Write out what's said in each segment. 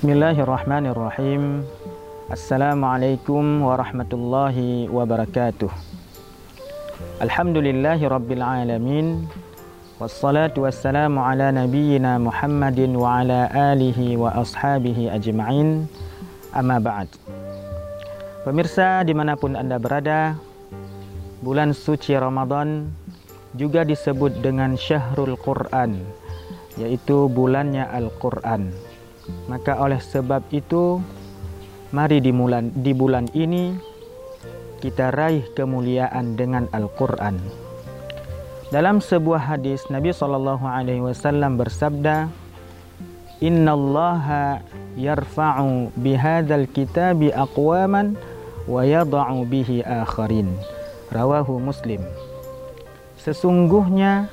Bismillahirrahmanirrahim. Assalamualaikum warahmatullahi wabarakatuh. Alhamdulillahi rabbil alamin. Wassalatu wassalamu ala nabiyyina Muhammadin wa ala alihi wa ashabihi ajma'in. Amma ba'd. Pemirsa di mana pun Anda berada, bulan suci Ramadan juga disebut dengan Syahrul Quran, yaitu bulannya Al-Quran. Maka oleh sebab itu, mari di bulan, di bulan ini kita raih kemuliaan dengan Al-Quran. Dalam sebuah hadis Nabi Shallallahu Alaihi Wasallam bersabda, Inna Allah yarfa'u bihadal kitabi aqwaman wa yada'u bihi akharin. Rawahu Muslim. Sesungguhnya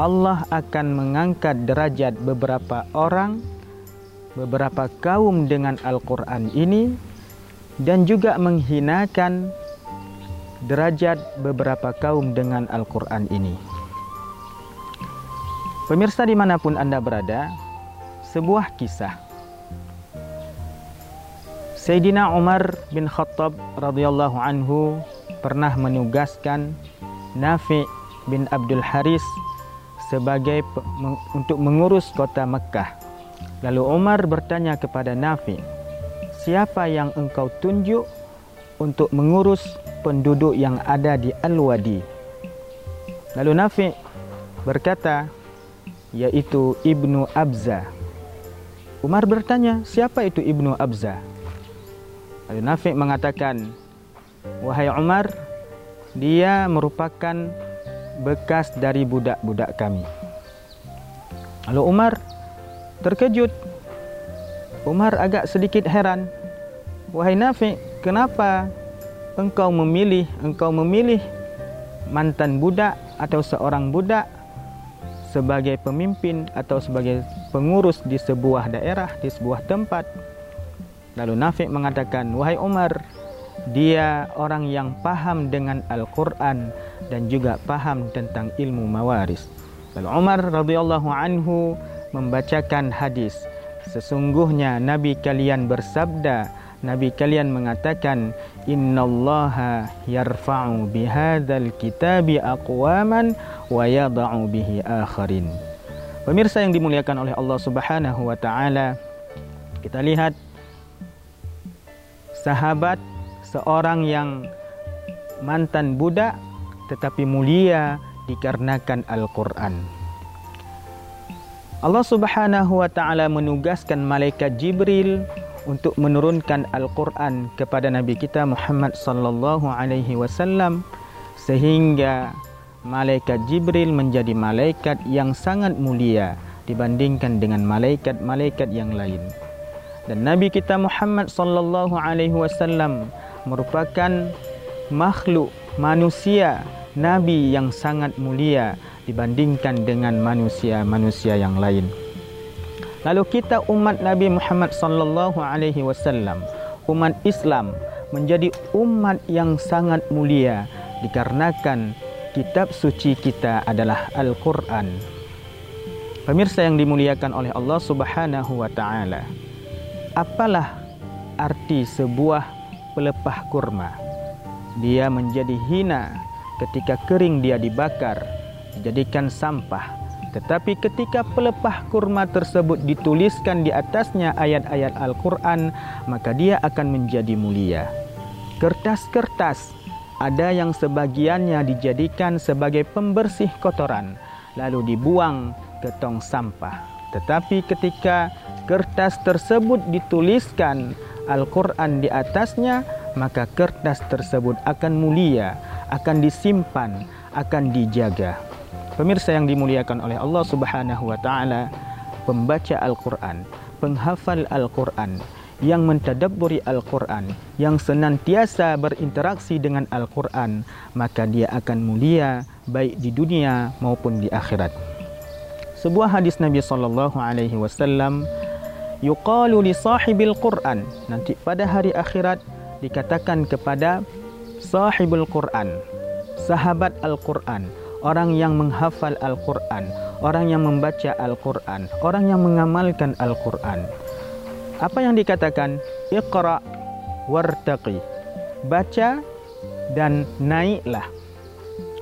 Allah akan mengangkat derajat beberapa orang, beberapa kaum dengan Al-Quran ini dan juga menghinakan derajat beberapa kaum dengan Al-Quran ini. Pemirsa di mana pun Anda berada, sebuah kisah. Sayyidina Umar bin Khattab radhiyallahu anhu pernah menugaskan Nafi bin Abdul Haris sebagai untuk mengurus kota Mekah. Lalu Umar bertanya kepada Nafi, "Siapa yang engkau tunjuk untuk mengurus penduduk yang ada di Al-Wadi?" Lalu Nafi berkata, "Yaitu Ibnu Abza." Umar bertanya, "Siapa itu Ibnu Abza?" Lalu Nafi mengatakan, "Wahai Umar, dia merupakan bekas dari budak-budak kami." Lalu Umar terkejut. Umar agak sedikit heran. "Wahai Nafi, kenapa engkau memilih engkau memilih mantan budak atau seorang budak sebagai pemimpin atau sebagai pengurus di sebuah daerah, di sebuah tempat?" Lalu Nafi mengatakan, "Wahai Umar, dia orang yang paham dengan Al-Quran dan juga paham tentang ilmu mawaris." Lalu Umar radhiyallahu anhu membacakan hadis. Sesungguhnya Nabi kalian bersabda, Nabi kalian mengatakan, "Innallaha yarfa'u bihadzal kitabi aqwaman wa yada'u bihi akharin." Pemirsa yang dimuliakan oleh Allah Subhanahu wa taala, kita lihat sahabat seorang yang mantan budak tetapi mulia dikarenakan Al-Qur'an. Allah Subhanahu wa taala menugaskan malaikat Jibril untuk menurunkan Al-Qur'an kepada Nabi kita Muhammad sallallahu alaihi wasallam sehingga malaikat Jibril menjadi malaikat yang sangat mulia dibandingkan dengan malaikat-malaikat yang lain. Dan Nabi kita Muhammad sallallahu alaihi wasallam merupakan makhluk manusia nabi yang sangat mulia dibandingkan dengan manusia-manusia yang lain. Lalu kita umat Nabi Muhammad sallallahu alaihi wasallam, umat Islam menjadi umat yang sangat mulia dikarenakan kitab suci kita adalah Al-Qur'an. Pemirsa yang dimuliakan oleh Allah Subhanahu wa taala apalah arti sebuah pelepah kurma? Dia menjadi hina ketika kering dia dibakar, dijadikan sampah. Tetapi ketika pelepah kurma tersebut dituliskan di atasnya ayat-ayat Al-Quran, maka dia akan menjadi mulia. Kertas-kertas ada yang sebagiannya dijadikan sebagai pembersih kotoran, lalu dibuang ke tong sampah. Tetapi ketika kertas tersebut dituliskan Al-Quran di atasnya, maka kertas tersebut akan mulia, akan disimpan, akan dijaga. Pemirsa yang dimuliakan oleh Allah Subhanahu wa taala, pembaca Al-Quran, penghafal Al-Quran, yang mentadabburi Al-Quran, yang senantiasa berinteraksi dengan Al-Quran, maka dia akan mulia baik di dunia maupun di akhirat. Sebuah hadis Nabi sallallahu alaihi wasallam yuqalu li sahibil Quran. Nanti pada hari akhirat dikatakan kepada sahibul Quran, sahabat Al-Quran, orang yang menghafal Al-Quran, orang yang membaca Al-Quran, orang yang mengamalkan Al-Quran. Apa yang dikatakan? Iqra wartaqi. Baca dan naiklah.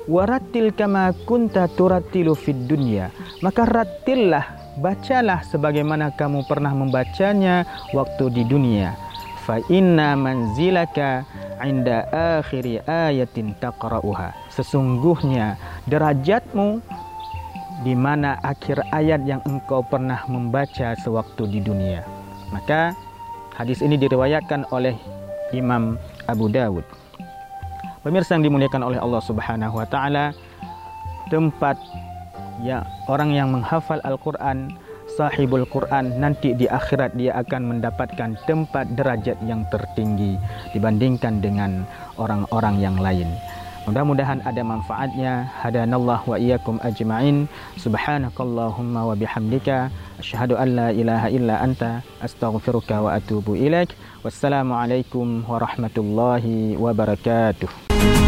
Warattil kama kunta turattilu fid dunya. Maka rattillah, bacalah sebagaimana kamu pernah membacanya waktu di dunia. Fa inna manzilaka inda akhiri ayatin taqra'uha. Sesungguhnya derajatmu di mana akhir ayat yang engkau pernah membaca sewaktu di dunia. Maka hadis ini diriwayatkan oleh Imam Abu Dawud. Pemirsa yang dimuliakan oleh Allah Subhanahu wa taala, tempat ya orang yang menghafal Al-Qur'an, sahibul Quran nanti di akhirat dia akan mendapatkan tempat derajat yang tertinggi dibandingkan dengan orang-orang yang lain. Mudah-mudahan ada manfaatnya. Hadanallah wa iyyakum ajma'in. Subhanakallahumma wa bihamdika asyhadu an la ilaha illa anta astaghfiruka wa atubu ilaik. Wassalamualaikum warahmatullahi wabarakatuh.